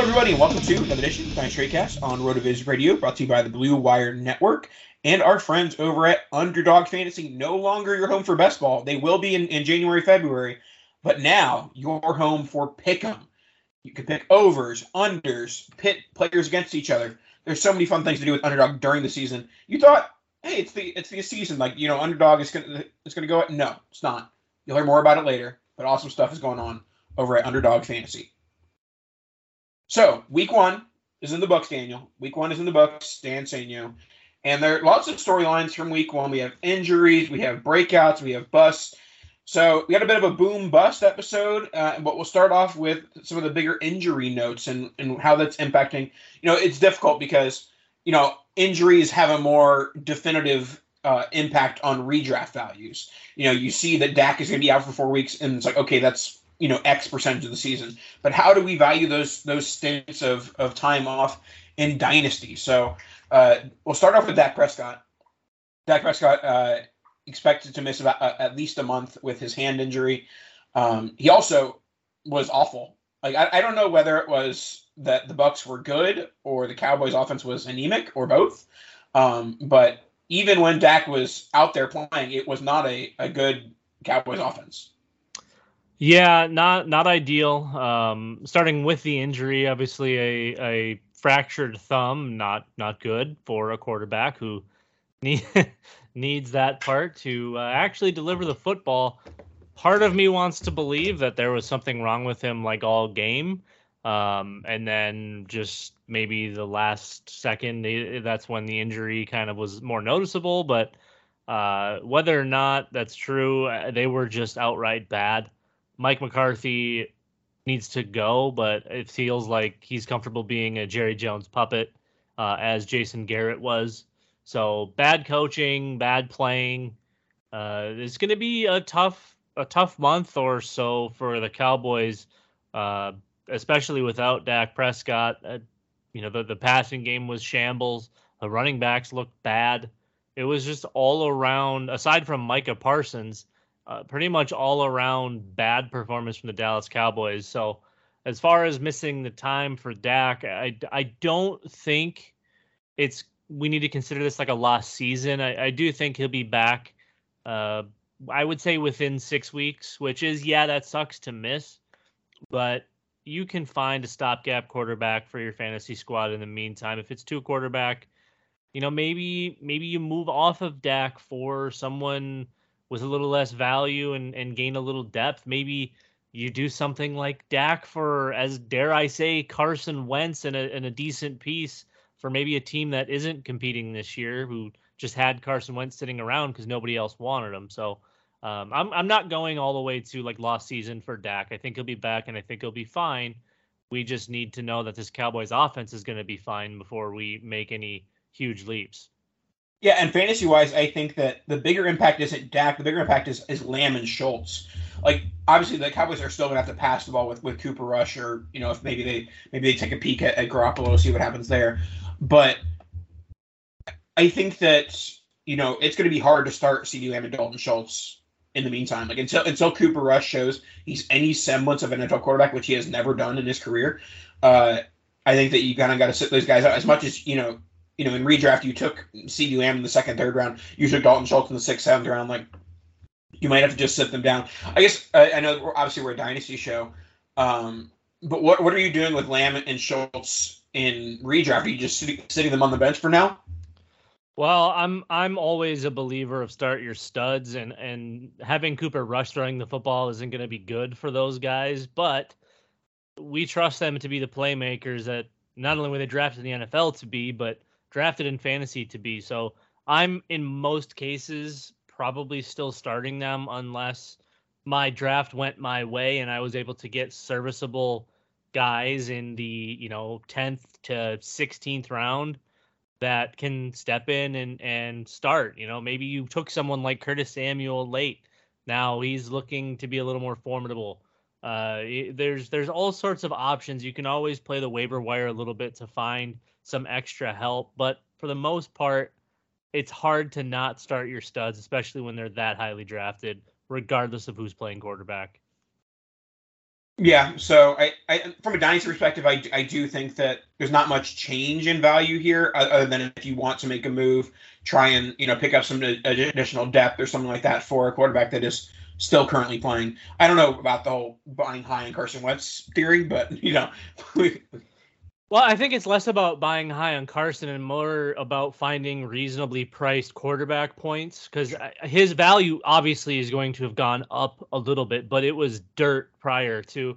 Hello, everybody, and welcome to another edition of Dynasty Tradecast on RotoViz Radio, brought to you by the Blue Wire Network and our friends over at Underdog Fantasy. No longer your home for best ball. They will be in, in January, February, but now your home for pick'em. You can pick overs, unders, pit players against each other. There's so many fun things to do with Underdog during the season. You thought, hey, it's the it's the season, like you know, Underdog is gonna it's gonna go. No, it's not. You'll hear more about it later, but awesome stuff is going on over at Underdog Fantasy. So week one is in the books, Daniel. Week one is in the books, Dan Sainio. And there are lots of storylines from week one. We have injuries, we have breakouts, we have busts. So we had a bit of a boom bust episode, uh, but we'll start off with some of the bigger injury notes and, and how that's impacting. You know, it's difficult because, you know, injuries have a more definitive uh, impact on redraft values. You know, you see that Dak is going to be out for four weeks, and it's like, okay, that's you know X percentage of the season. But how do we value those those stints of of time off in dynasty? So uh, we'll start off with Dak Prescott. Dak Prescott uh, expected to miss about uh, at least a month with his hand injury. Um, he also was awful. Like I, I don't know whether it was that the Bucs were good or the Cowboys' offense was anemic or both. Um, but even when Dak was out there playing, it was not a, a good Cowboys offense. Yeah, not not ideal. Um, starting with the injury, obviously a, a fractured thumb, not not good for a quarterback who need, needs that part to uh, actually deliver the football. Part of me wants to believe that there was something wrong with him, like all game, um, and then just maybe the last second, that's when the injury kind of was more noticeable. But uh, whether or not that's true, uh, they were just outright bad. Mike McCarthy needs to go, but it feels like he's comfortable being a Jerry Jones puppet, uh, as Jason Garrett was. So bad coaching, bad playing. Uh, it's going to be a tough, a tough month or so for the Cowboys, uh, especially without Dak Prescott. Uh, you know, the the passing game was shambles. The running backs looked bad. It was just all around. Aside from Micah Parsons, uh, pretty much all around bad performance from the Dallas Cowboys. So, as far as missing the time for Dak, I, I don't think it's we need to consider this like a lost season. I, I do think he'll be back. Uh, I would say within six weeks, which is yeah, that sucks to miss, but you can find a stopgap quarterback for your fantasy squad in the meantime. If it's two quarterback, you know maybe maybe you move off of Dak for someone with a little less value and, and gain a little depth. Maybe you do something like Dak for, as dare I say, Carson Wentz and a, and a decent piece for maybe a team that isn't competing this year, who just had Carson Wentz sitting around because nobody else wanted him. So um, I'm I'm not going all the way to like lost season for Dak. I think he'll be back and I think he'll be fine. We just need to know that this Cowboys offense is going to be fine before we make any huge leaps. Yeah, and fantasy wise, I think that the bigger impact isn't Dak. The bigger impact is, is Lamb and Schultz. Like obviously, the Cowboys are still gonna have to pass the ball with, with Cooper Rush, or you know, if maybe they maybe they take a peek at, at Garoppolo, see what happens there. But I think that you know it's going to be hard to start CeeDee Lamb and Dalton Schultz in the meantime. Like until until Cooper Rush shows he's any semblance of an NFL quarterback, which he has never done in his career. Uh, I think that you kind of got to sit those guys out as much as you know. You know, in redraft, you took CeeDee Lamb in the second, third round. You took Dalton Schultz in the sixth, seventh round. Like, you might have to just sit them down. I guess uh, I know obviously we're a dynasty show, um, but what what are you doing with Lamb and Schultz in redraft? Are you just sitting, sitting them on the bench for now? Well, I'm I'm always a believer of start your studs and and having Cooper Rush throwing the football isn't going to be good for those guys, but we trust them to be the playmakers that not only were they drafted in the NFL to be, but drafted in fantasy to be. So I'm in most cases probably still starting them unless my draft went my way and I was able to get serviceable guys in the, you know, 10th to 16th round that can step in and and start. You know, maybe you took someone like Curtis Samuel late. Now he's looking to be a little more formidable. Uh, there's there's all sorts of options. You can always play the waiver wire a little bit to find some extra help, but for the most part, it's hard to not start your studs, especially when they're that highly drafted, regardless of who's playing quarterback. Yeah, so I, I, from a dynasty perspective, I, I do think that there's not much change in value here, other than if you want to make a move, try and you know pick up some additional depth or something like that for a quarterback that is still currently playing. I don't know about the whole buying high in Carson Wentz theory, but you know. well, I think it's less about buying high on Carson and more about finding reasonably priced quarterback points because his value obviously is going to have gone up a little bit, but it was dirt prior to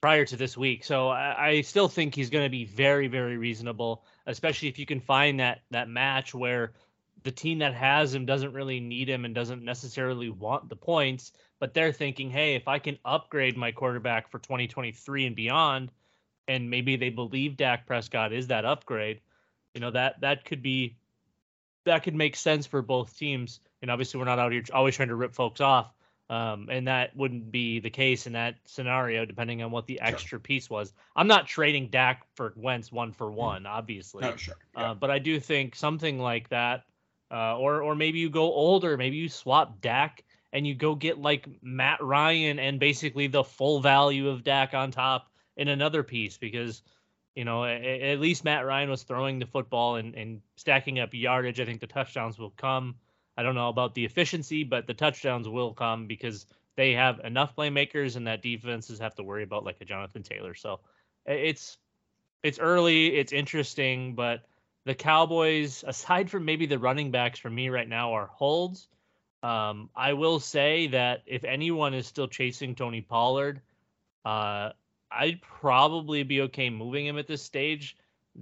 prior to this week. So I, I still think he's going to be very, very reasonable, especially if you can find that that match where the team that has him doesn't really need him and doesn't necessarily want the points, but they're thinking, hey, if I can upgrade my quarterback for 2023 and beyond, and maybe they believe Dak Prescott is that upgrade, you know that that could be that could make sense for both teams. And obviously, we're not out here always trying to rip folks off, um, and that wouldn't be the case in that scenario, depending on what the extra sure. piece was. I'm not trading Dak for Wentz one for mm. one, obviously. No, sure. Yeah. Uh, but I do think something like that uh, or or maybe you go older, maybe you swap Dak and you go get like Matt Ryan and basically the full value of Dak on top in another piece because you know at, at least Matt Ryan was throwing the football and, and stacking up yardage. I think the touchdowns will come. I don't know about the efficiency, but the touchdowns will come because they have enough playmakers and that defenses have to worry about like a Jonathan Taylor. So it's it's early, it's interesting, but the Cowboys, aside from maybe the running backs for me right now, are holds. Um, I will say that if anyone is still chasing Tony Pollard, uh, I'd probably be okay moving him at this stage.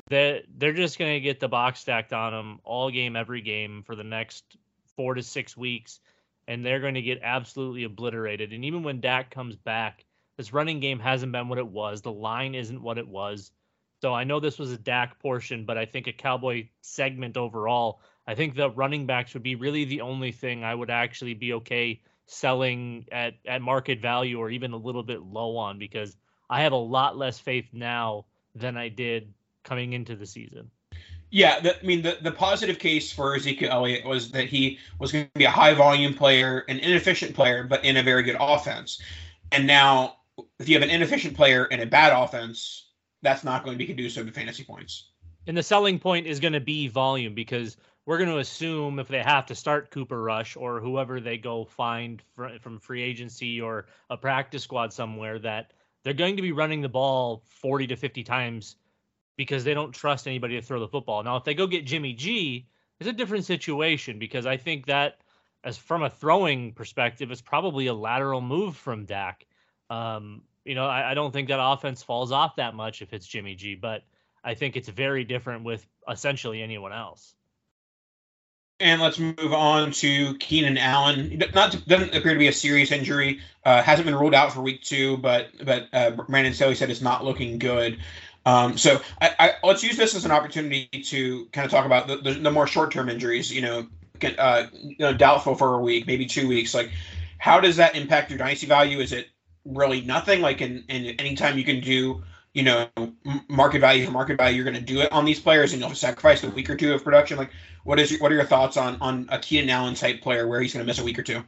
That they're just going to get the box stacked on him all game, every game for the next four to six weeks, and they're going to get absolutely obliterated. And even when Dak comes back, this running game hasn't been what it was. The line isn't what it was. So I know this was a Dak portion, but I think a Cowboy segment overall, I think the running backs would be really the only thing I would actually be okay selling at, at market value or even a little bit low on because I have a lot less faith now than I did coming into the season. Yeah, the, I mean the, the positive case for Ezekiel Elliott was that he was going to be a high volume player, an inefficient player, but in a very good offense. And now, if you have an inefficient player in a bad offense, that's not going to be conducive to fantasy points. And the selling point is going to be volume because we're going to assume if they have to start Cooper Rush or whoever they go find from free agency or a practice squad somewhere that they're going to be running the ball 40 to 50 times because they don't trust anybody to throw the football. Now, if they go get Jimmy G, it's a different situation because I think that as from a throwing perspective, it's probably a lateral move from Dak. Um, you know, I, I don't think that offense falls off that much if it's Jimmy G, but I think it's very different with essentially anyone else. And let's move on to Keenan Allen. Not doesn't appear to be a serious injury. Uh, hasn't been ruled out for week two, but but uh, Brandon Staley said it's not looking good. Um, so I, I, let's use this as an opportunity to kind of talk about the, the, the more short term injuries. You know, uh, you know, doubtful for a week, maybe two weeks. Like, how does that impact your dynasty value? Is it really nothing? Like, in, in anytime you can do, you know, market value for market value, you're going to do it on these players, and you'll sacrifice a week or two of production. Like, what is your, what are your thoughts on on a Keenan Allen type player where he's going to miss a week or two?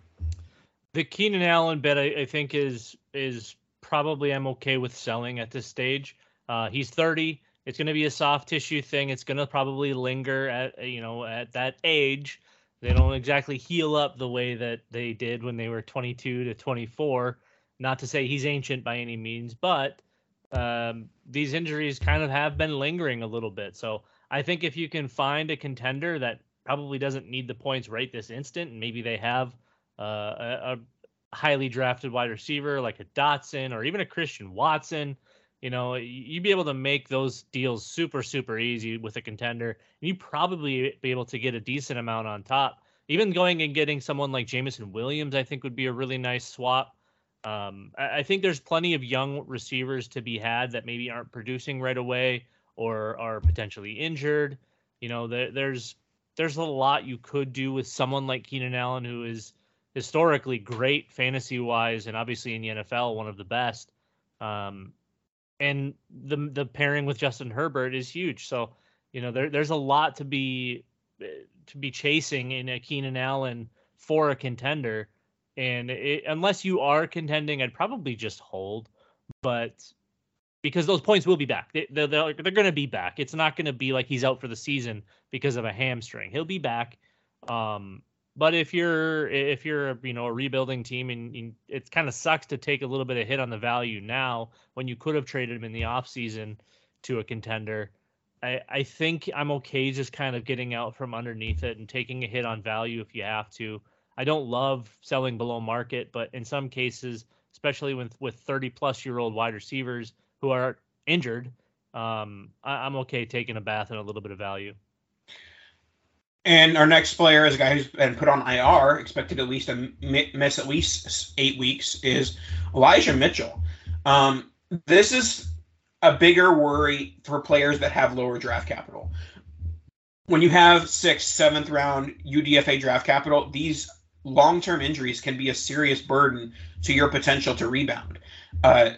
The Keenan Allen bet, I, I think, is is probably I'm okay with selling at this stage. Uh, he's 30. It's going to be a soft tissue thing. It's going to probably linger at you know at that age. They don't exactly heal up the way that they did when they were 22 to 24. Not to say he's ancient by any means, but um, these injuries kind of have been lingering a little bit. So I think if you can find a contender that probably doesn't need the points right this instant, and maybe they have uh, a, a highly drafted wide receiver like a Dotson or even a Christian Watson you know, you'd be able to make those deals super, super easy with a contender. And you'd probably be able to get a decent amount on top. Even going and getting someone like Jameson Williams, I think would be a really nice swap. Um, I, I think there's plenty of young receivers to be had that maybe aren't producing right away or are potentially injured. You know, there, there's there's a lot you could do with someone like Keenan Allen, who is historically great fantasy wise, and obviously in the NFL one of the best. Um, and the the pairing with Justin Herbert is huge. So you know there there's a lot to be to be chasing in a Keenan Allen for a contender, and it, unless you are contending, I'd probably just hold. But because those points will be back, they, they're they're, they're going to be back. It's not going to be like he's out for the season because of a hamstring. He'll be back. Um, but if you're if you're you know a rebuilding team and, and it kind of sucks to take a little bit of hit on the value now when you could have traded him in the offseason to a contender. I, I think I'm okay just kind of getting out from underneath it and taking a hit on value if you have to. I don't love selling below market, but in some cases, especially with with 30 plus year old wide receivers who are injured, um, I, I'm okay taking a bath in a little bit of value. And our next player is a guy who's been put on IR, expected at least to miss at least eight weeks, is Elijah Mitchell. Um, this is a bigger worry for players that have lower draft capital. When you have sixth, seventh round UDFA draft capital, these long term injuries can be a serious burden to your potential to rebound. Uh,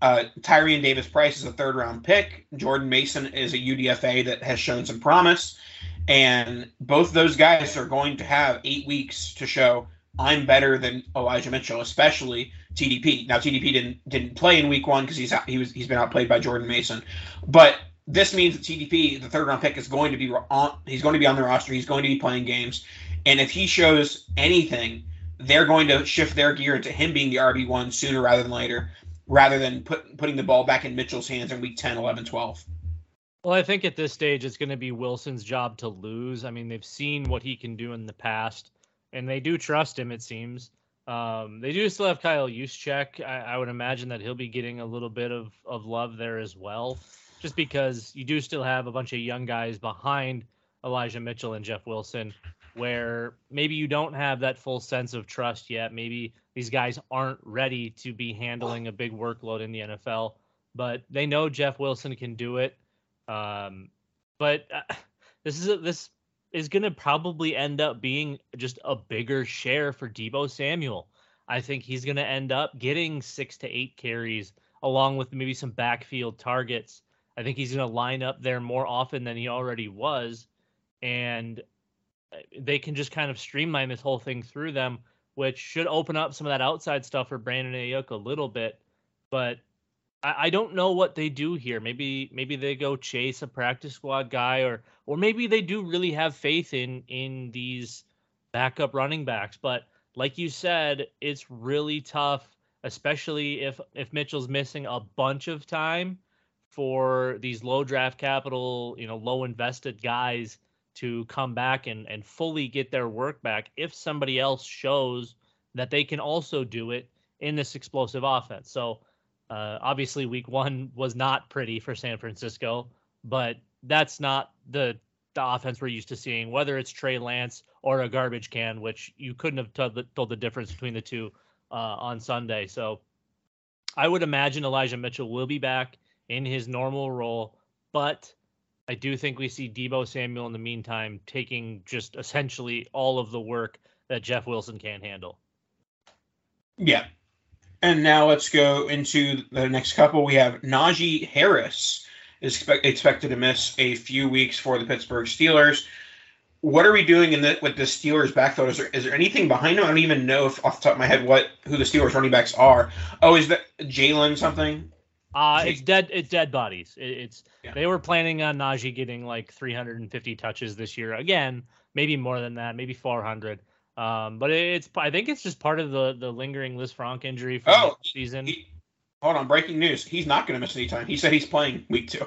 uh, Tyrion Davis Price is a third round pick. Jordan Mason is a UDFA that has shown some promise. And both those guys are going to have eight weeks to show I'm better than Elijah Mitchell, especially TDP. Now TDP didn't didn't play in week one because he's he was he's been outplayed by Jordan Mason, but this means that TDP, the third round pick, is going to be on. He's going to be on the roster. He's going to be playing games, and if he shows anything, they're going to shift their gear into him being the RB one sooner rather than later, rather than put, putting the ball back in Mitchell's hands in week 10, 11, 12. Well, I think at this stage it's going to be Wilson's job to lose. I mean, they've seen what he can do in the past, and they do trust him. It seems. Um, they do still have Kyle Juszczyk. I, I would imagine that he'll be getting a little bit of of love there as well, just because you do still have a bunch of young guys behind Elijah Mitchell and Jeff Wilson, where maybe you don't have that full sense of trust yet. Maybe these guys aren't ready to be handling a big workload in the NFL, but they know Jeff Wilson can do it. Um, but uh, this is a, this is going to probably end up being just a bigger share for Deebo Samuel. I think he's going to end up getting six to eight carries along with maybe some backfield targets. I think he's going to line up there more often than he already was. And Uh, they can just kind of streamline this whole thing through them, which should open up some of that outside stuff for Brandon Aiyuk a little bit. But I, I don't know what they do here. Maybe maybe they go chase a practice squad guy, or or maybe they do really have faith in in these backup running backs. But like you said, it's really tough, especially if if Mitchell's missing a bunch of time for these low draft capital, you know, low invested guys to come back and and fully get their work back if somebody else shows that they can also do it in this explosive offense. So uh, obviously, week one was not pretty for San Francisco, but that's not the, the offense we're used to seeing, whether it's Trey Lance or a garbage can, which you couldn't have told the, told the difference between the two uh, on Sunday. So I would imagine Elijah Mitchell will be back in his normal role, but I do think we see Deebo Samuel in the meantime taking just essentially all of the work that Jeff Wilson can't handle. Yeah. And now let's go into the next couple. We have Najee Harris is expect, expected to miss a few weeks for the Pittsburgh Steelers. What are we doing in the, with the Steelers backfield? Is there, is there anything behind them? I don't even know if off the top of my head what who the Steelers running backs are. Oh, is that Jalen something? Uh, it's dead. It's dead bodies. It, it's yeah. they were planning on Najee getting like 350 touches this year. Again, maybe more than that, maybe 400. Um, but it's I think it's just part of the the lingering Lisfranc injury for oh, the season. He, hold on, breaking news. He's not going to miss any time. He said he's playing week two.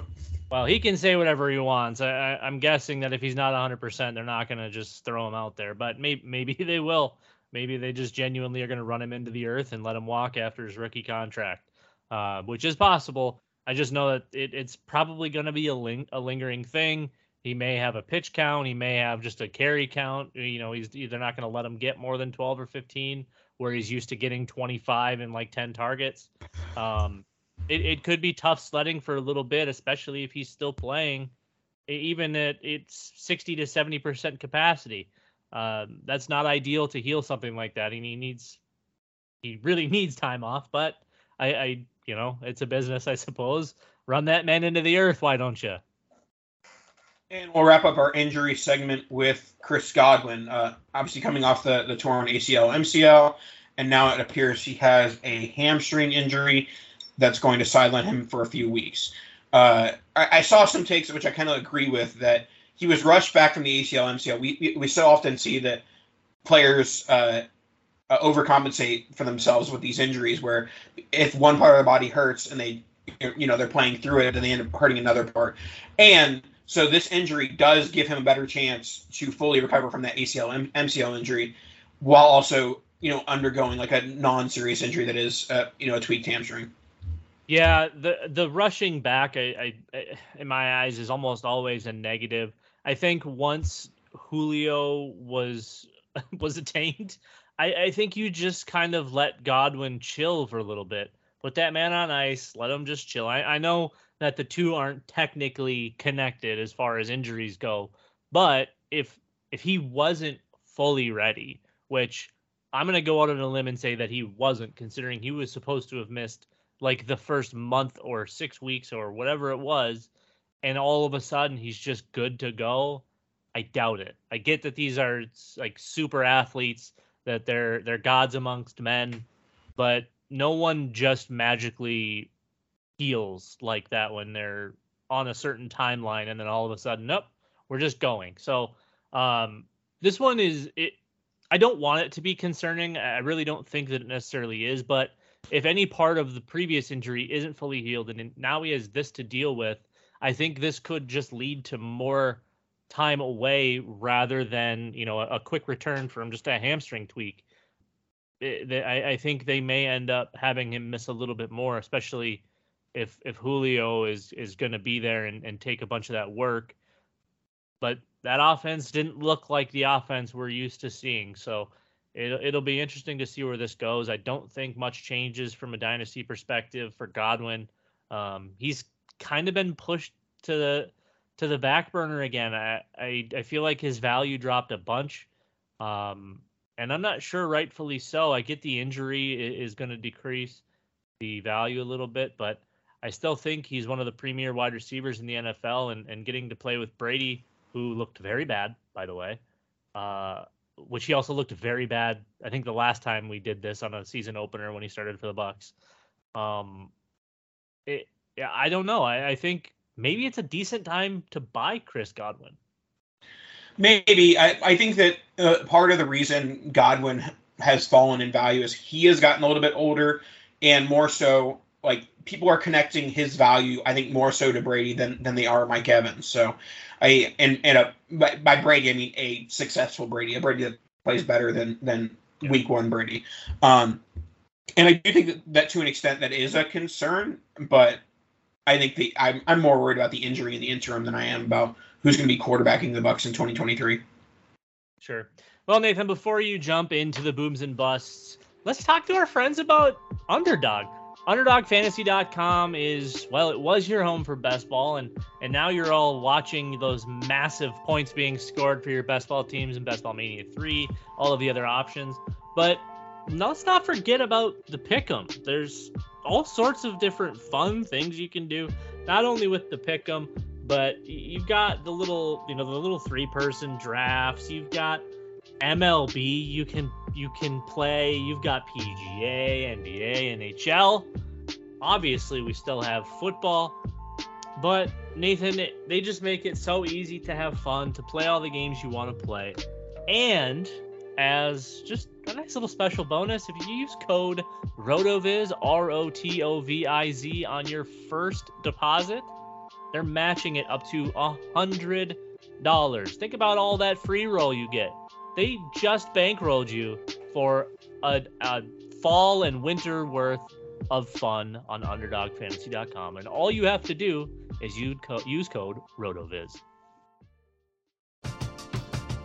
Well, he can say whatever he wants. I, am guessing that if he's not 100%, they're not going to just throw him out there. But maybe maybe they will. Maybe they just genuinely are going to run him into the earth and let him walk after his rookie contract, uh, which is possible. I just know that it, it's probably going to be a, ling- a lingering thing. He may have a pitch count. He may have just a carry count. You know, he's they're not going to let him get more than 12 or 15, where he's used to getting 25 and like 10 targets. Um, it, it could be tough sledding for a little bit, especially if he's still playing, even at it's 60 to 70 percent capacity. Uh, that's not ideal to heal something like that, and he needs he really needs time off. But I, I you know, it's a business, I suppose. Run that man into the earth, why don't you? And we'll wrap up our injury segment with Chris Godwin, uh, obviously coming off the, the torn ACL, MCL, and now it appears he has a hamstring injury that's going to sideline him for a few weeks. Uh, I, I, saw some takes which I kind of agree with that he was rushed back from the ACL, MCL. We, we, we so often see that players uh, uh, overcompensate for themselves with these injuries, where if one part of their body hurts and they, you know, they're playing through it and they end up hurting another part. And so this injury does give him a better chance to fully recover from that ACL M- MCL injury, while also you know undergoing like a non-serious injury that is uh, you know a tweaked hamstring. Yeah, the the rushing back, I, I, in my eyes, is almost always a negative. I think once Julio was was attained, I, I think you just kind of let Godwin chill for a little bit. Put that man on ice, let him just chill. I, I know that the two aren't technically connected as far as injuries go. But if if he wasn't fully ready, which I'm gonna go out on a limb and say that he wasn't, considering he was supposed to have missed like the first month or six weeks or whatever it was, and all of a sudden he's just good to go. I doubt it. I get that these are like super athletes, that they're they're gods amongst men, but no one just magically heals like that when they're on a certain timeline and then all of a sudden nope we're just going. So um this one is it i don't want it to be concerning. I really don't think that it necessarily is but if any part of the previous injury isn't fully healed and now he has this to deal with i think this could just lead to more time away rather than you know a, a quick return from just a hamstring tweak it, I, I think they may end up having him miss a little bit more especially if if Julio is is going to be there and, and take a bunch of that work. But that offense didn't look like the offense we're used to seeing. So it, it'll be interesting to see where this goes. I don't think much changes from a dynasty perspective for Godwin. Um, he's kind of been pushed to the to the back burner again. I, I, I feel like his value dropped a bunch. Um, and I'm not sure rightfully so. I get the injury is going to decrease the value a little bit, but I still think he's one of the premier wide receivers in the NFL, and, and getting to play with Brady, who looked very bad, by the way, uh, which he also looked very bad. I think the last time we did this on a season opener when he started for the Bucs. Um, it, yeah, I don't know. I, I think maybe it's a decent time to buy Chris Godwin. Maybe I, I think that uh, part of the reason Godwin has fallen in value is he has gotten a little bit older, and more so like people are connecting his value, I think, more so to Brady than than they are Mike Evans. So, I and and a, by, by Brady I mean a successful Brady, a Brady that plays better than than yeah. Week One Brady. Um, and I do think that, that to an extent that is a concern, but I think the I'm I'm more worried about the injury in the interim than I am about who's going to be quarterbacking the Bucs in 2023. Sure. Well, Nathan, before you jump into the booms and busts, let's talk to our friends about Underdog underdogfantasy.com is well it was your home for best ball and and now you're all watching those massive points being scored for your best ball teams and best ball mania 3 all of the other options but let's not forget about the pick'em there's all sorts of different fun things you can do not only with the pick'em but you've got the little you know the little three person drafts. You've got mlb you can you can play. You've got pga nba nhl obviously we still have football but nathan they just make it so easy to have fun to play all the games you want to play. And as just a nice little special bonus if you use code rotoviz r-o-t-o-v-i-z on your first deposit they're matching it up to a hundred dollars think about all that free roll you get they just bankrolled you for a, a fall and winter worth of fun on underdogfantasy.com. And all you have to do is use code RotoViz.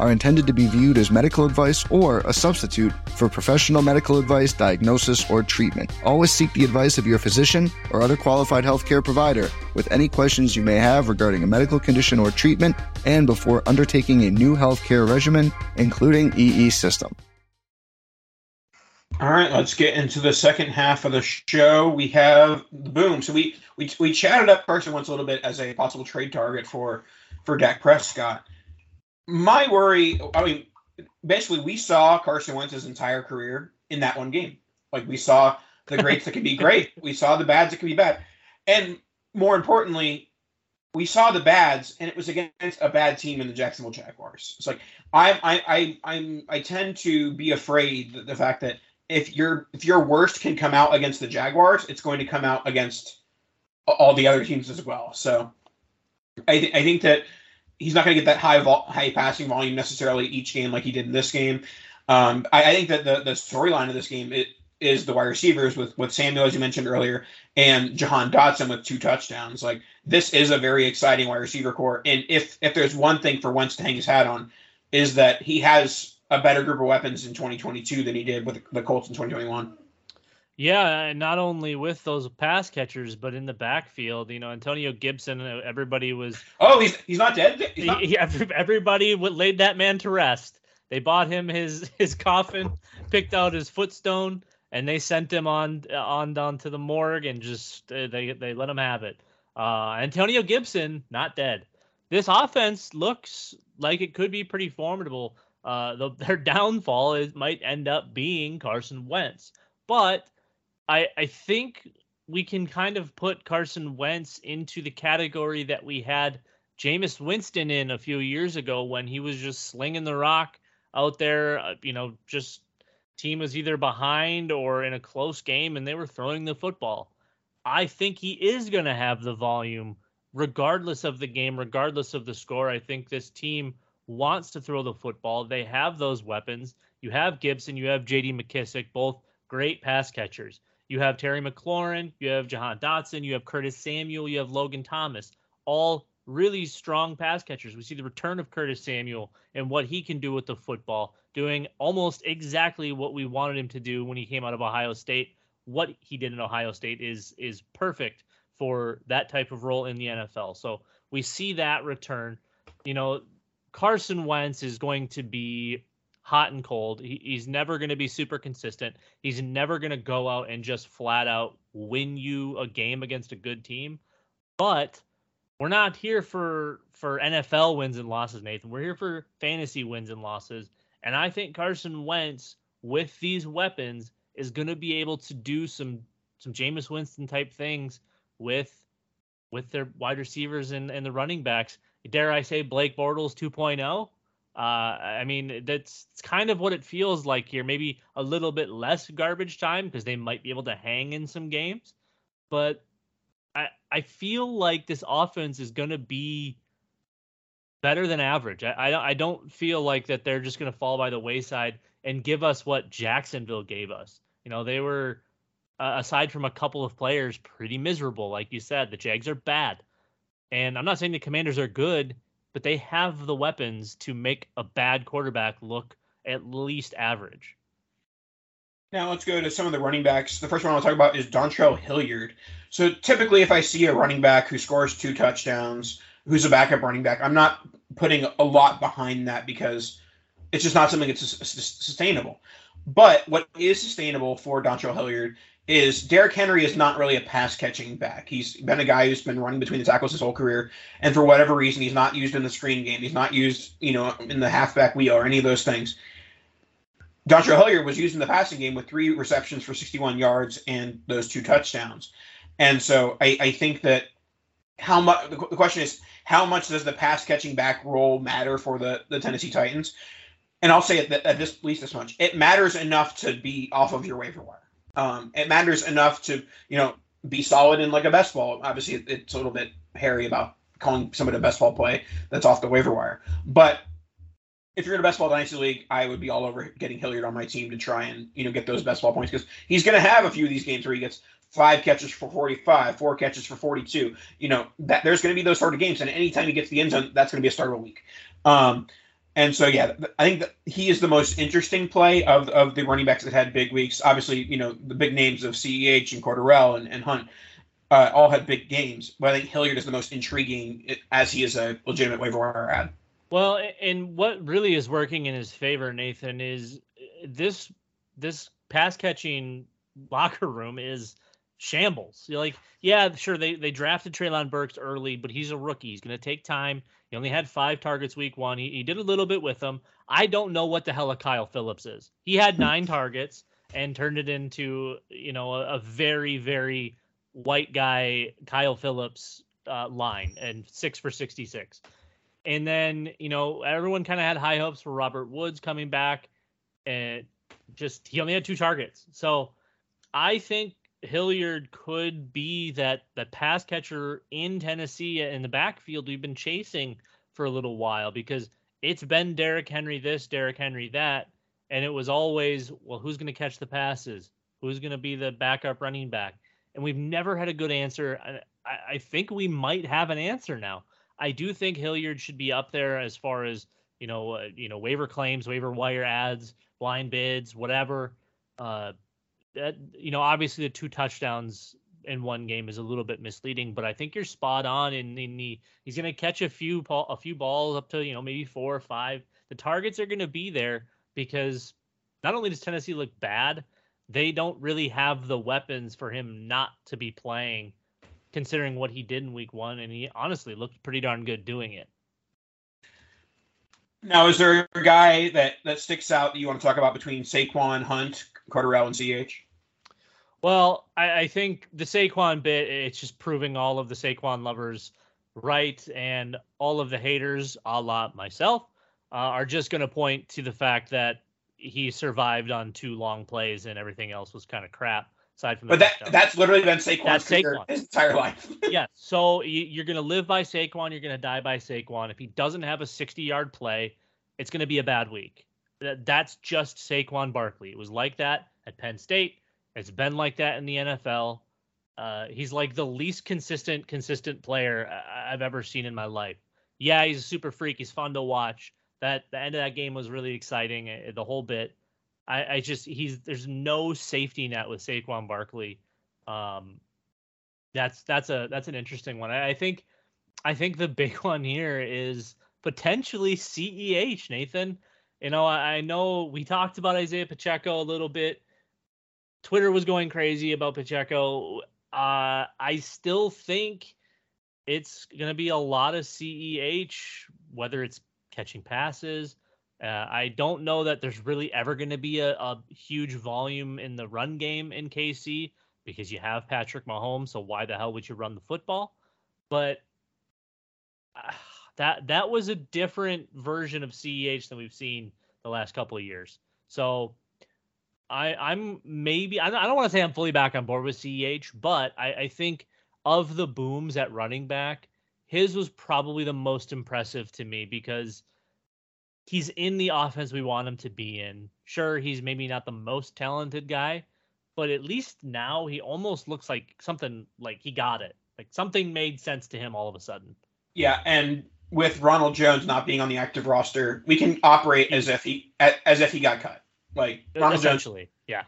are intended to be viewed as medical advice or a substitute for professional medical advice, diagnosis, or treatment. Always seek the advice of your physician or other qualified healthcare provider with any questions you may have regarding a medical condition or treatment and before undertaking a new healthcare regimen, including EE system. All right, let's get into the second half of the show. We have the boom. So we we we chatted up Carson Wentz a little bit as a possible trade target for for Dak Prescott. My worry, I mean, basically we saw Carson Wentz's entire career in that one game. Like we saw the greats that can be great, we saw the bads that can be bad, and more importantly, we saw the bads, and it was against a bad team in the Jacksonville Jaguars. It's like I I I I'm I tend to be afraid that the fact that if your if your worst can come out against the Jaguars, it's going to come out against all the other teams as well. So I, th- I think that he's not going to get that high vol- high passing volume necessarily each game like he did in this game. Um, I, I, think that the the storyline of this game it, is the wide receivers with with Samuel as you mentioned earlier and Jahan Dotson with two touchdowns. Like this is a very exciting wide receiver core, and if if there's one thing for Wentz to hang his hat on, is that he has a better group of weapons in 2022 than he did with the Colts in 2021. Yeah, and not only with those pass catchers, but in the backfield, you know, Antonio Gibson. Uh, everybody was. Oh, he's he's not dead. He's not... He, everybody laid that man to rest. They bought him his his coffin, picked out his footstone, and they sent him on on down to the morgue and just uh, they they let him have it. Uh, Antonio Gibson not dead. This offense looks like it could be pretty formidable. Uh, the, their downfall is might end up being Carson Wentz, but I I think we can kind of put Carson Wentz into the category that we had Jameis Winston in a few years ago when he was just slinging the rock out there. Uh, you know, just team was either behind or in a close game and they were throwing the football. I think he is going to have the volume regardless of the game, regardless of the score. I think this team wants to throw the football. They have those weapons. You have Gibson, you have JD McKissic, both great pass catchers. You have Terry McLaurin, you have Jahan Dotson, you have Curtis Samuel, you have Logan Thomas, all really strong pass catchers. We see the return of Curtis Samuel and what he can do with the football, doing almost exactly what we wanted him to do when he came out of Ohio State. What he did in Ohio State is is perfect for that type of role in the NFL. So we see that return. You know, Carson Wentz is going to be hot and cold. He, he's never going to be super consistent. He's never going to go out and just flat out win you a game against a good team. But we're not here for for NFL wins and losses, Nathan. We're here for fantasy wins and losses. And I think Carson Wentz with these weapons is going to be able to do some some Jameis Winston type things with with their wide receivers and, and the running backs. Dare I say Blake Bortles 2.0? Uh, I mean, that's kind of what it feels like here. Maybe a little bit less garbage time because they might be able to hang in some games. But I I feel like this offense is going to be better than average. I, I, I don't feel like that they're just going to fall by the wayside and give us what Jacksonville gave us. You know, they were uh, aside from a couple of players pretty miserable. Like you said, the Jags are bad, and I'm not saying the Commanders are good but they have the weapons to make a bad quarterback look at least average. Now let's go to some of the running backs. The first one I'll talk about is Dontrell Hilliard. So typically, if I see a running back who scores two touchdowns, who's a backup running back, I'm not putting a lot behind that because it's just not something that's sustainable. But what is sustainable for Dontrell Hilliard is Derrick Henry is not really a pass catching back. He's been a guy who's been running between the tackles his whole career, and for whatever reason, he's not used in the screen game. He's not used, you know, in the halfback wheel or any of those things. Dontrell Hilliard was used in the passing game with three receptions for 61 yards and those two touchdowns. And so I, I think that how much the question is how much does the pass catching back role matter for the, the Tennessee Titans? And I'll say it at this at least this much. It matters enough to be off of your waiver wire. Um, it matters enough to you know be solid in like a best ball. Obviously, it's a little bit hairy about calling somebody a best ball play that's off the waiver wire. But if you're in a best ball dynasty league, I would be all over getting Hilliard on my team to try and you know get those best ball points because he's going to have a few of these games where he gets five catches for 45, four catches for 42. You know that there's going to be those sort of games, and anytime he gets the end zone, that's going to be a start of a week. Um, and so, yeah, I think that he is the most interesting play of, of the running backs that had big weeks. Obviously, you know, the big names of CEH and Cordarrelle and, and Hunt uh, all had big games. But I think Hilliard is the most intriguing as he is a legitimate waiver wire ad. Well, and what really is working in his favor, Nathan, is this this pass catching locker room is shambles. You're like, yeah, sure, they, they drafted Treylon Burks early, but he's a rookie. He's going to take time. He only had five targets week one. He, he did a little bit with them. I don't know what the hell a Kyle Philips is. He had nine targets and turned it into, you know, a, a very, very white guy Kyle Philips uh, line and six for 66. And then, you know, everyone kind of had high hopes for Robert Woods coming back and just he only had two targets. So I think Hilliard could be that that pass catcher in Tennessee in the backfield we've been chasing for a little while because it's been Derrick Henry this, Derrick Henry that, and it was always well, who's going to catch the passes? Who's going to be the backup running back? And we've never had a good answer. I, I think we might have an answer now. I do think Hilliard should be up there as far as you know, uh, you know, waiver claims, waiver wire ads, blind bids, whatever. Uh, that you know obviously the two touchdowns in one game is a little bit misleading, but I think you're spot on in, in the he's going to catch a few a few balls up to you know maybe four or five. The targets are going to be there because not only does Tennessee look bad, they don't really have the weapons for him not to be playing, considering what he did in Week One, and he honestly looked pretty darn good doing it. Now, is there a guy that that sticks out that you want to talk about between Saquon, Hunt, Cordarrelle, and CEH? Well, I, I think the Saquon bit, it's just proving all of the Saquon lovers right, and all of the haters, a la myself, uh, are just going to point to the fact that he survived on two long plays and everything else was kind of crap. Aside from that. but that that's literally been Saquon's that's Saquon. his entire life. yeah, so you, are going to live by Saquon, you're going to die by Saquon. If he doesn't have a 60 yard play, it's going to be a bad week. That's just Saquon Barkley. It was like that at Penn State. It's been like that in the NFL. Uh, he's like the least consistent, consistent player I've ever seen in my life. Yeah, he's a super freak. He's fun to watch. That the end of that game was really exciting. Eh, the whole bit. I, I just he's there's no safety net with Saquon Barkley. Um, that's that's a that's an interesting one. I, I think I think the big one here is potentially CEH, Nathan. You know, I, I know we talked about Isaiah Pacheco a little bit. Twitter was going crazy about Pacheco. Uh, I still think it's going to be a lot of CEH, whether it's catching passes. Uh, I don't know that there's really ever going to be a, a, huge volume in the run game in KC because you have Patrick Mahomes. So why the hell would you run the football? But uh, that that was a different version of CEH than we've seen the last couple of years. So I I'm maybe I don't want to say I'm fully back on board with CEH, but I, I think of the booms at running back, his was probably the most impressive to me because he's in the offense we want him to be in. Sure, he's maybe not the most talented guy, but at least now he almost looks like something like he got it. Like something made sense to him all of a sudden. Yeah, and with Ronald Jones not being on the active roster, we can operate as if he as if he got cut. Like Ronald Essentially, Jones yeah,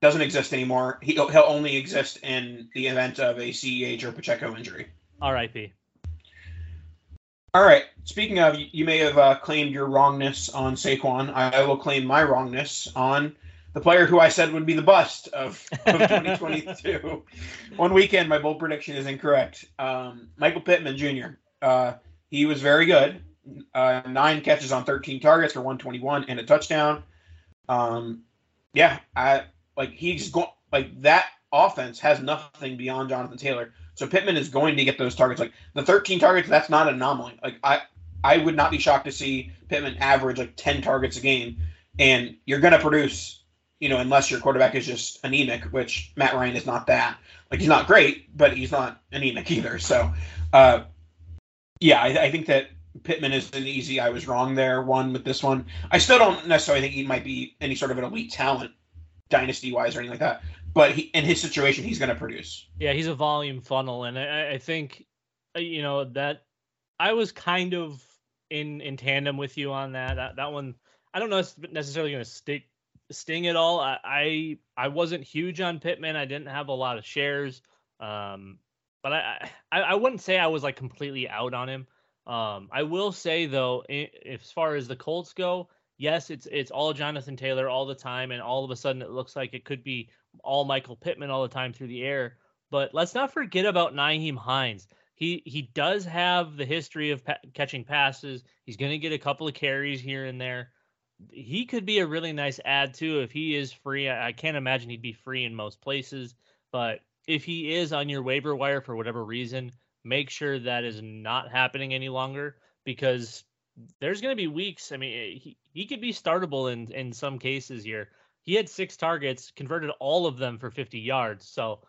doesn't exist anymore. He he'll only exist in the event of a CEH or Pacheco injury. R.I.P. All right. Speaking of, you may have uh, claimed your wrongness on Saquon. I, I, will claim my wrongness on the player who I said would be the bust of, of 2022. One weekend, my bold prediction is incorrect. Um, Michael Pittman Jr. Uh, he was very good. Uh, nine catches on 13 targets for 121 and a touchdown. Um, yeah, I like he's going like that offense has nothing beyond Jonathan Taylor. So Pittman is going to get those targets. Like the 13 targets, that's not an anomaly. Like I, I would not be shocked to see Pittman average like 10 targets a game, and you're going to produce, you know, unless your quarterback is just anemic, which Matt Ryan is not that. Like he's not great, but he's not anemic either. So, uh, yeah, I, I think that Pittman is an easy. I was wrong there. One with this one, I still don't necessarily think he might be any sort of an elite talent, dynasty wise or anything like that but he, in his situation, he's going to produce. Yeah, he's a volume funnel, and I, I think uh, you know that I was kind of in in tandem with you on that. That that one, I don't know if it's necessarily going to stick sting at all. I, I, I wasn't huge on Pittman. I didn't have a lot of shares, um, but I, I I wouldn't say I was like completely out on him. Um, I will say though, as far as the Colts go, yes, it's it's all Jonathan Taylor all the time, and all of a sudden it looks like it could be all Michael Pittman all the time through the air. But let's not forget about Nyheim Hines. He he does have the history of pa- catching passes. He's going to get a couple of carries here and there. He could be a really nice add too if he is free. I, I can't imagine he'd be free in most places, but if he is on your waiver wire for whatever reason, make sure that is not happening any longer because there's going to be weeks. I mean, he, he could be startable in in some cases here he had six targets, converted all of them for 50 yards. So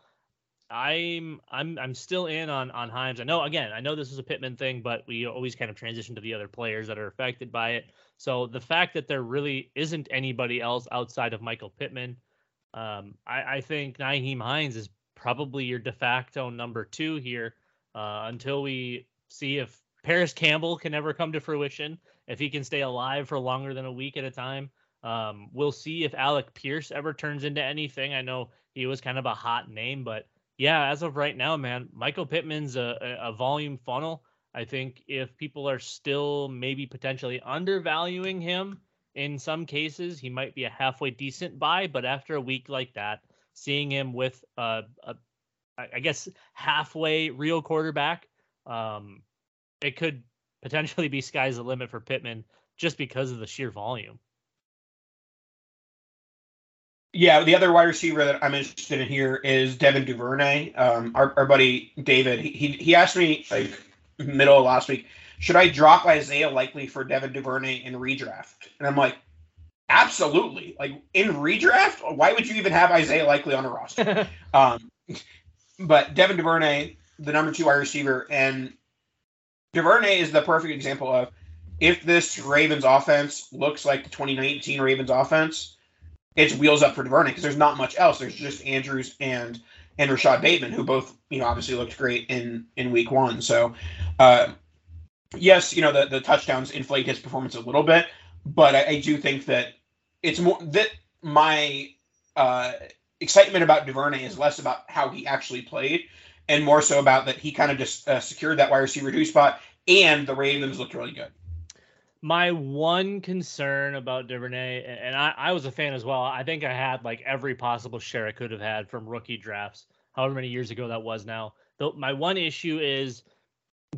I'm I'm I'm still in on on Hines. I know again, I know this is a Pittman thing, but we always kind of transition to the other players that are affected by it. So the fact that there really isn't anybody else outside of Michael Pittman, um, I, I think Nyheim Hines is probably your de facto number two here uh, until we see if Parris Campbell can ever come to fruition, if he can stay alive for longer than a week at a time. Um, we'll see if Alec Pierce ever turns into anything. I know he was kind of a hot name, but yeah, as of right now, man, Michael Pittman's a, a, volume funnel. I think if people are still maybe potentially undervaluing him in some cases, he might be a halfway decent buy. But after a week like that, seeing him with a, a I guess halfway real quarterback, um, it could potentially be sky's the limit for Pittman just because of the sheer volume. Yeah, the other wide receiver that I'm interested in here is Devin Duvernay. Um, our, our buddy David, he, he asked me like middle of last week, should I drop Isaiah Likely for Devin Duvernay in redraft? And I'm like, absolutely. Like in redraft, why would you even have Isaiah Likely on a roster? um, but Devin Duvernay, the number two wide receiver, and Duvernay is the perfect example of if this Ravens offense looks like the 2019 Ravens offense, it's wheels up for Duvernay because there's not much else. There's just Andrews and and Rashod Bateman, who both you know obviously looked great in in Week One. So, uh, yes, you know the the touchdowns inflate his performance a little bit, but I, I do think that it's more that my uh, excitement about Duvernay is less about how he actually played and more so about that he kind of just uh, secured that wide receiver two spot and the Ravens looked really good. My one concern about Duvernay, and I, I was a fan as well. I think I had like every possible share I could have had from rookie drafts, however many years ago that was now. Though my one issue is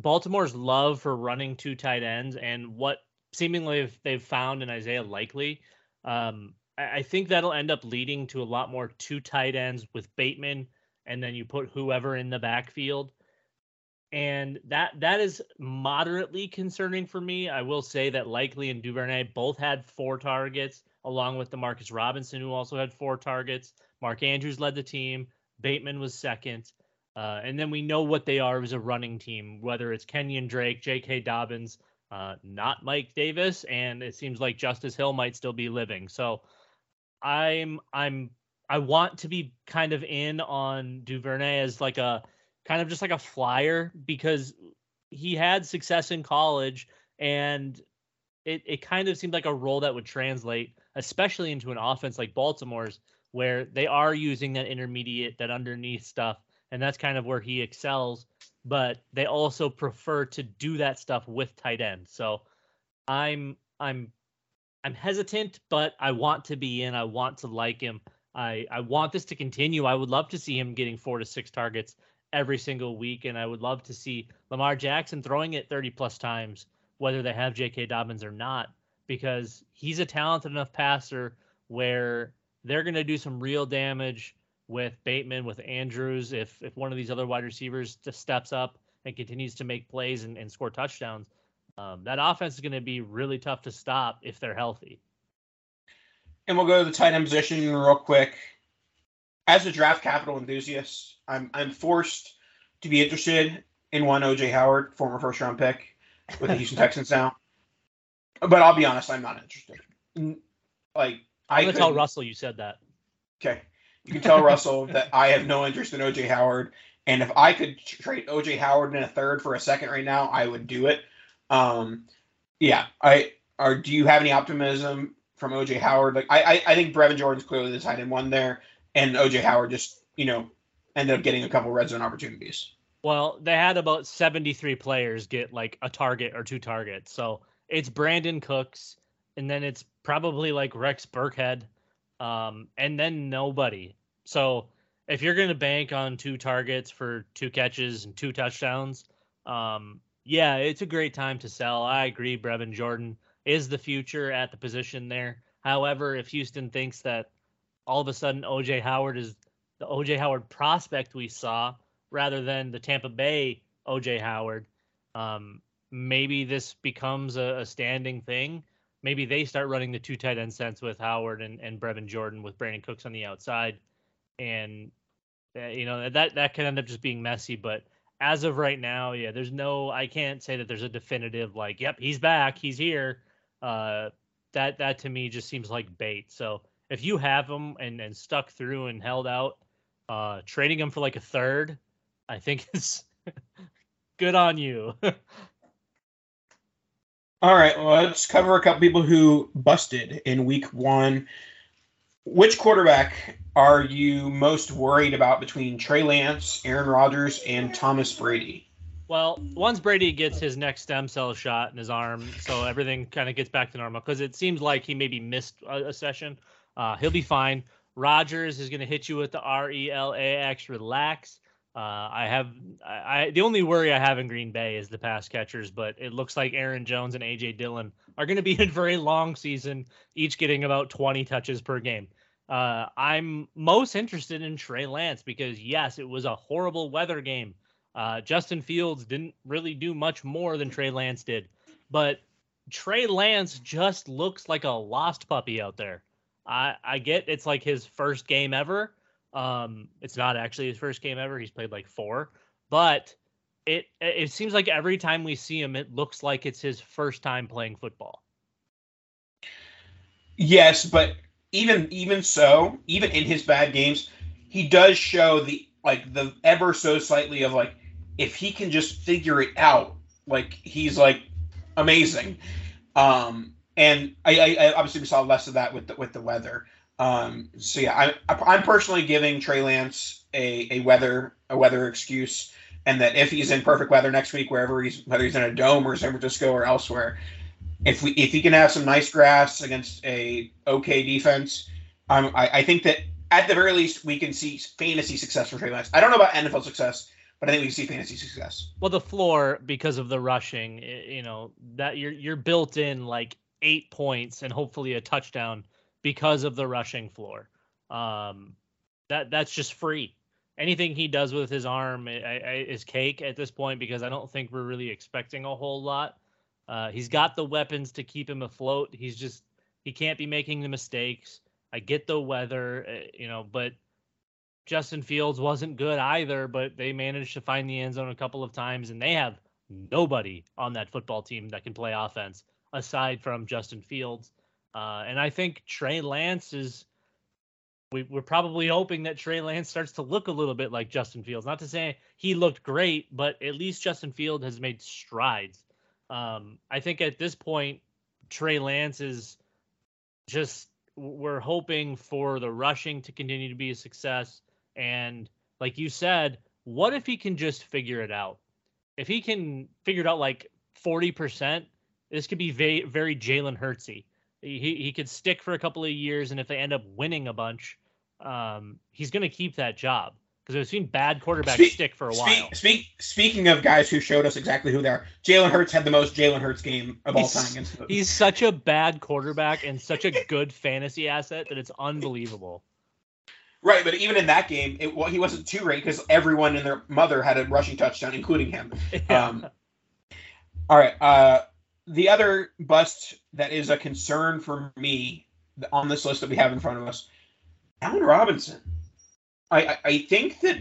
Baltimore's love for running two tight ends and what seemingly they've found in Isaiah Likely. Um, I, I think that'll end up leading to a lot more two tight ends with Bateman, and then you put whoever in the backfield and that that is moderately concerning for me. I will say that Likely and Duvernay both had four targets, along with Demarcus Robinson, who also had four targets. Mark Andrews led the team. Bateman was second. Uh, and then we know what they are as a running team, whether it's Kenyon Drake, J.K. Dobbins, uh, not Mike Davis, and it seems like Justice Hill might still be living. So I'm I'm I want to be kind of in on Duvernay as like a kind of just like a flyer because he had success in college and it, it kind of seemed like a role that would translate, especially into an offense like Baltimore's, where they are using that intermediate, that underneath stuff, and that's kind of where he excels. But they also prefer to do that stuff with tight ends. So I'm I'm I'm hesitant, but I want to be in. I want to like him. I I want this to continue. I would love to see him getting four to six targets every single week. And I would love to see Lamar Jackson throwing it 30 plus times, whether they have J.K. Dobbins or not, because he's a talented enough passer where they're going to do some real damage with Bateman, with Andrews, if if one of these other wide receivers just steps up and continues to make plays and, and score touchdowns. Um, that offense is going to be really tough to stop if they're healthy. And we'll go to the tight end position real quick. As a draft capital enthusiast, I'm I'm forced to be interested in one OJ Howard, former first round pick with the Houston Texans now. But I'll be honest, I'm not interested. Like I'm gonna tell Russell you said that. Okay, you can tell Russell that I have no interest in OJ Howard, and if I could trade OJ Howard in a third for a second right now, I would do it. Um, yeah, I are. Do you have any optimism from OJ Howard? Like I, I, I think Brevin Jordan's clearly the tight end one there, and OJ Howard just you know ended up getting a couple red zone opportunities. Well, they had about 73 players get like a target or two targets. So it's Brandin Cooks, and then it's probably like Rex Burkhead, um, and then nobody. So if you're going to bank on two targets for two catches and two touchdowns, um, yeah, it's a great time to sell. I agree. Brevin Jordan is the future at the position there. However, if Houston thinks that all of a sudden OJ Howard is the OJ Howard prospect we saw rather than the Tampa Bay OJ Howard. Um, maybe this becomes a, a, standing thing. Maybe they start running the two tight end sets with Howard and, and Brevin Jordan with Brandin Cooks on the outside. And, uh, you know, that, that can end up just being messy. But as of right now, yeah, there's no, I can't say that there's a definitive, like, yep, he's back, he's here. Uh, that, that to me just seems like bait. So if you have him and, and stuck through and held out, uh, trading him for like a third, I think is good on you. All right, well, let's cover a couple people who busted in week one. Which quarterback are you most worried about between Trey Lance, Aaron Rodgers, and Thomas Brady? Well, once Brady gets his next stem cell shot in his arm, so everything kind of gets back to normal because it seems like he maybe missed a, a session. Uh, he'll be fine. Rodgers is going to hit you with the R E L A X, relax. Uh, I have I, I, the only worry I have in Green Bay is the pass catchers, but it looks like Aaron Jones and AJ Dillon are going to be in for a long season, each getting about 20 touches per game. Uh, I'm most interested in Trey Lance because yes, it was a horrible weather game. Uh, Justin Fields didn't really do much more than Trey Lance did, but Trey Lance just looks like a lost puppy out there. I I get it's like his first game ever. Um, it's not actually his first game ever. He's played like four, but it it seems like every time we see him, it looks like it's his first time playing football. Yes, but even even so, even in his bad games, he does show the like the ever so slightly of like if he can just figure it out, like he's like amazing. Um, and I, I, I obviously we saw less of that with the, with the weather. Um, so yeah, I, I'm personally giving Trey Lance a, a weather a weather excuse, and that if he's in perfect weather next week, wherever he's whether he's in a dome or San Francisco or elsewhere, if we if he can have some nice grass against a okay defense, um, I, I think that at the very least we can see fantasy success for Trey Lance. I don't know about NFL success, but I think we can see fantasy success. Well, the floor because of the rushing, you know that you're you're built in like eight points and hopefully a touchdown because of the rushing floor. Um, that that's just free. Anything he does with his arm is cake at this point because I don't think we're really expecting a whole lot. Uh, he's got the weapons to keep him afloat. He's just he can't be making the mistakes. I get the weather, uh, you know, but Justin Fields wasn't good either. But they managed to find the end zone a couple of times, and they have nobody on that football team that can play offense aside from Justin Fields. Uh, and I think Trey Lance is. We, we're probably hoping that Trey Lance starts to look a little bit like Justin Fields. Not to say he looked great, but at least Justin Field has made strides. Um, I think at this point, Trey Lance is just we're hoping for the rushing to continue to be a success. And like you said, what if he can just figure it out? If he can figure it out like 40%, this could be very, very Jalen Hurtsy. He, he could stick for a couple of years, and if they end up winning a bunch, um, he's going to keep that job because we've seen bad quarterbacks speak, stick for a speak, while. Speak, speaking of guys who showed us exactly who they are, Jalen Hurts had the most Jalen Hurts game of he's, all time. Against the... He's such a bad quarterback and such a good fantasy asset that it's unbelievable. Right, but even in that game, it, well, he wasn't too great because everyone and their mother had a rushing touchdown, including him. Yeah. Um, all right. Uh, the other bust that is a concern for me on this list that we have in front of us, Allen Robinson. I, I think that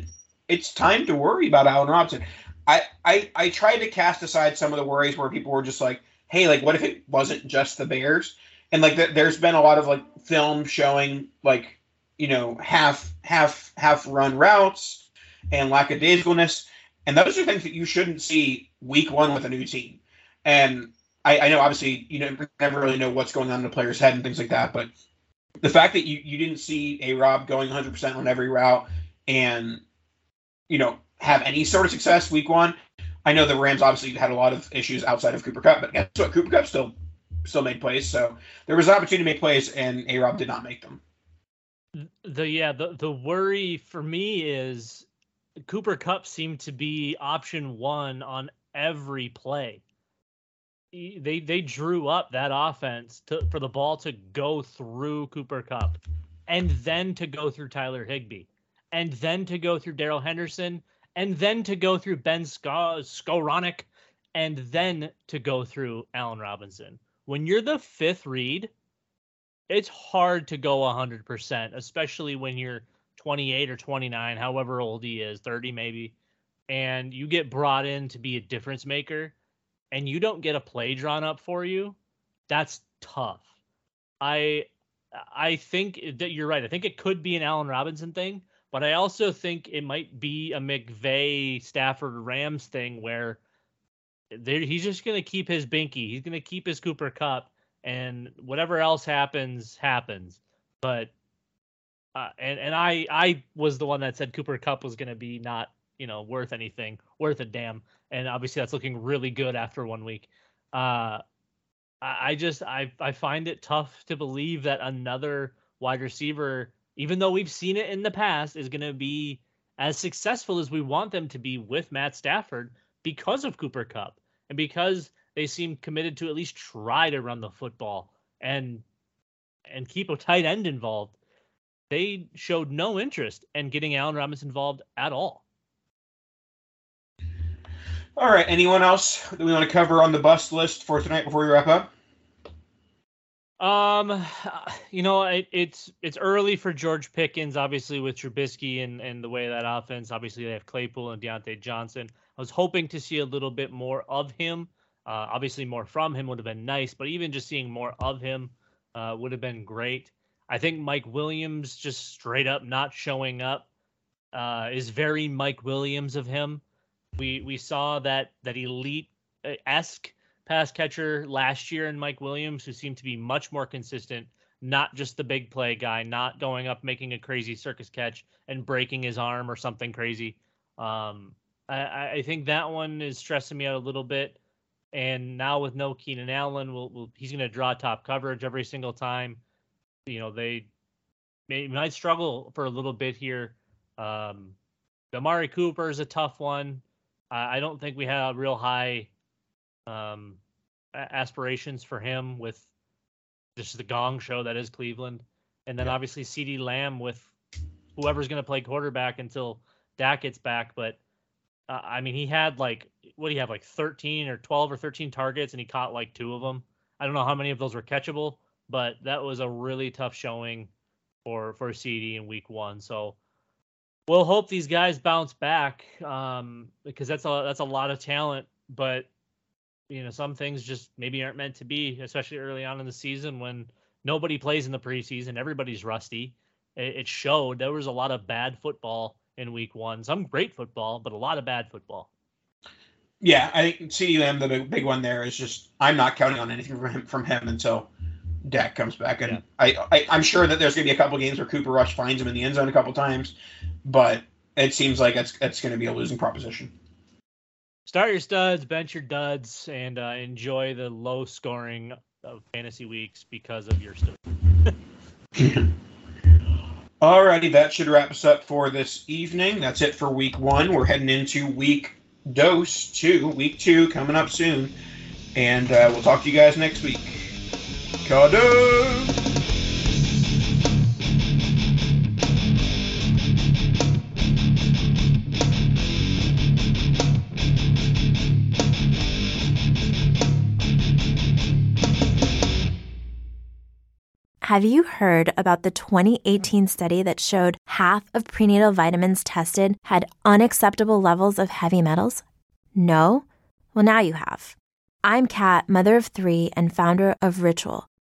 it's time to worry about Allen Robinson. I, I I tried to cast aside some of the worries where people were just like, hey, like what if it wasn't just the Bears? And like th- there's been a lot of like film showing like you know half half half run routes and lackadaisicalness, and those are things that you shouldn't see week one with a new team. And I, I know obviously you know never really know what's going on in the player's head and things like that, but the fact that you, you didn't see a Rob going 100% on every route and, you know, have any sort of success week one. I know the Rams obviously had a lot of issues outside of Cooper Kupp, but guess what? Cooper Kupp still still made plays. So there was an opportunity to make plays, and A Rob did not make them. The yeah, the the worry for me is Cooper Kupp seemed to be option one on every play they they drew up that offense to, for the ball to go through Cooper Kupp, and then to go through Tyler Higbee, and then to go through Darrell Henderson, and then to go through Ben Skowronek, and then to go through Allen Robinson. When you're the fifth read, it's hard to go 100%, especially when you're 28 or 29, however old he is, 30 maybe, and you get brought in to be a difference maker and you don't get a play drawn up for you, that's tough. I I think that you're right. I think it could be an Allen Robinson thing, but I also think it might be a McVay Stafford Rams thing where he's just going to keep his binky. He's going to keep his Cooper Kupp, and whatever else happens, happens. But uh, and and I I was the one that said Cooper Kupp was going to be not you know worth anything, worth a damn and obviously that's looking really good after one week. Uh, I just I I find it tough to believe that another wide receiver, even though we've seen it in the past, is going to be as successful as we want them to be with Matt Stafford because of Cooper Kupp and because they seem committed to at least try to run the football and and keep a tight end involved. they showed no interest in getting Allen Robinson involved at all. All right. Anyone else that we want to cover on the bust list for tonight before we wrap up? Um, you know, it, it's it's early for George Pickens, obviously with Trubisky and and the way that offense. Obviously, they have Claypool and Diontae Johnson. I was hoping to see a little bit more of him. Uh, obviously, more from him would have been nice, but even just seeing more of him uh, would have been great. I think Mike Williams just straight up not showing up uh, is very Mike Williams of him. We we saw that that elite esque pass catcher last year in Mike Williams, who seemed to be much more consistent, not just the big play guy, not going up making a crazy circus catch and breaking his arm or something crazy. Um, I, I think that one is stressing me out a little bit. And now with no Keenan Allen, we'll, we'll he's going to draw top coverage every single time. You know they may, might struggle for a little bit here. Um, Amari Cooper is a tough one. I, I don't think we have real high um, aspirations for him with just the gong show that is Cleveland, and then yeah. obviously CeeDee Lamb with whoever's going to play quarterback until Dak gets back. But uh, I mean, he had like what do you have like 13 or 12 or 13 targets, and he caught like two of them. I don't know how many of those were catchable, but that was a really tough showing for for CeeDee in Week One. So we'll hope these guys bounce back um, because that's a that's a lot of talent. But you know, some things just maybe aren't meant to be, especially early on in the season when nobody plays in the preseason, everybody's rusty. It, it showed there was a lot of bad football in week one, some great football, but a lot of bad football. Yeah, I think CDM the big, big one there is just I'm not counting on anything from him from him until Dak comes back, and yeah. I, I am sure that there's gonna be a couple games where Cooper Rush finds him in the end zone a couple times, but it seems like it's it's gonna be a losing proposition start your studs, bench your duds, and uh, enjoy the low scoring of fantasy weeks because of your stuff. Alrighty, that should wrap us up for this evening. That's it for week one. We're heading into week dose two, week two coming up soon, and uh, we'll talk to you guys next week. Have you heard about the 2018 study that showed half of prenatal vitamins tested had unacceptable levels of heavy metals? No? Well, now you have. I'm Kat, mother of three and founder of Ritual,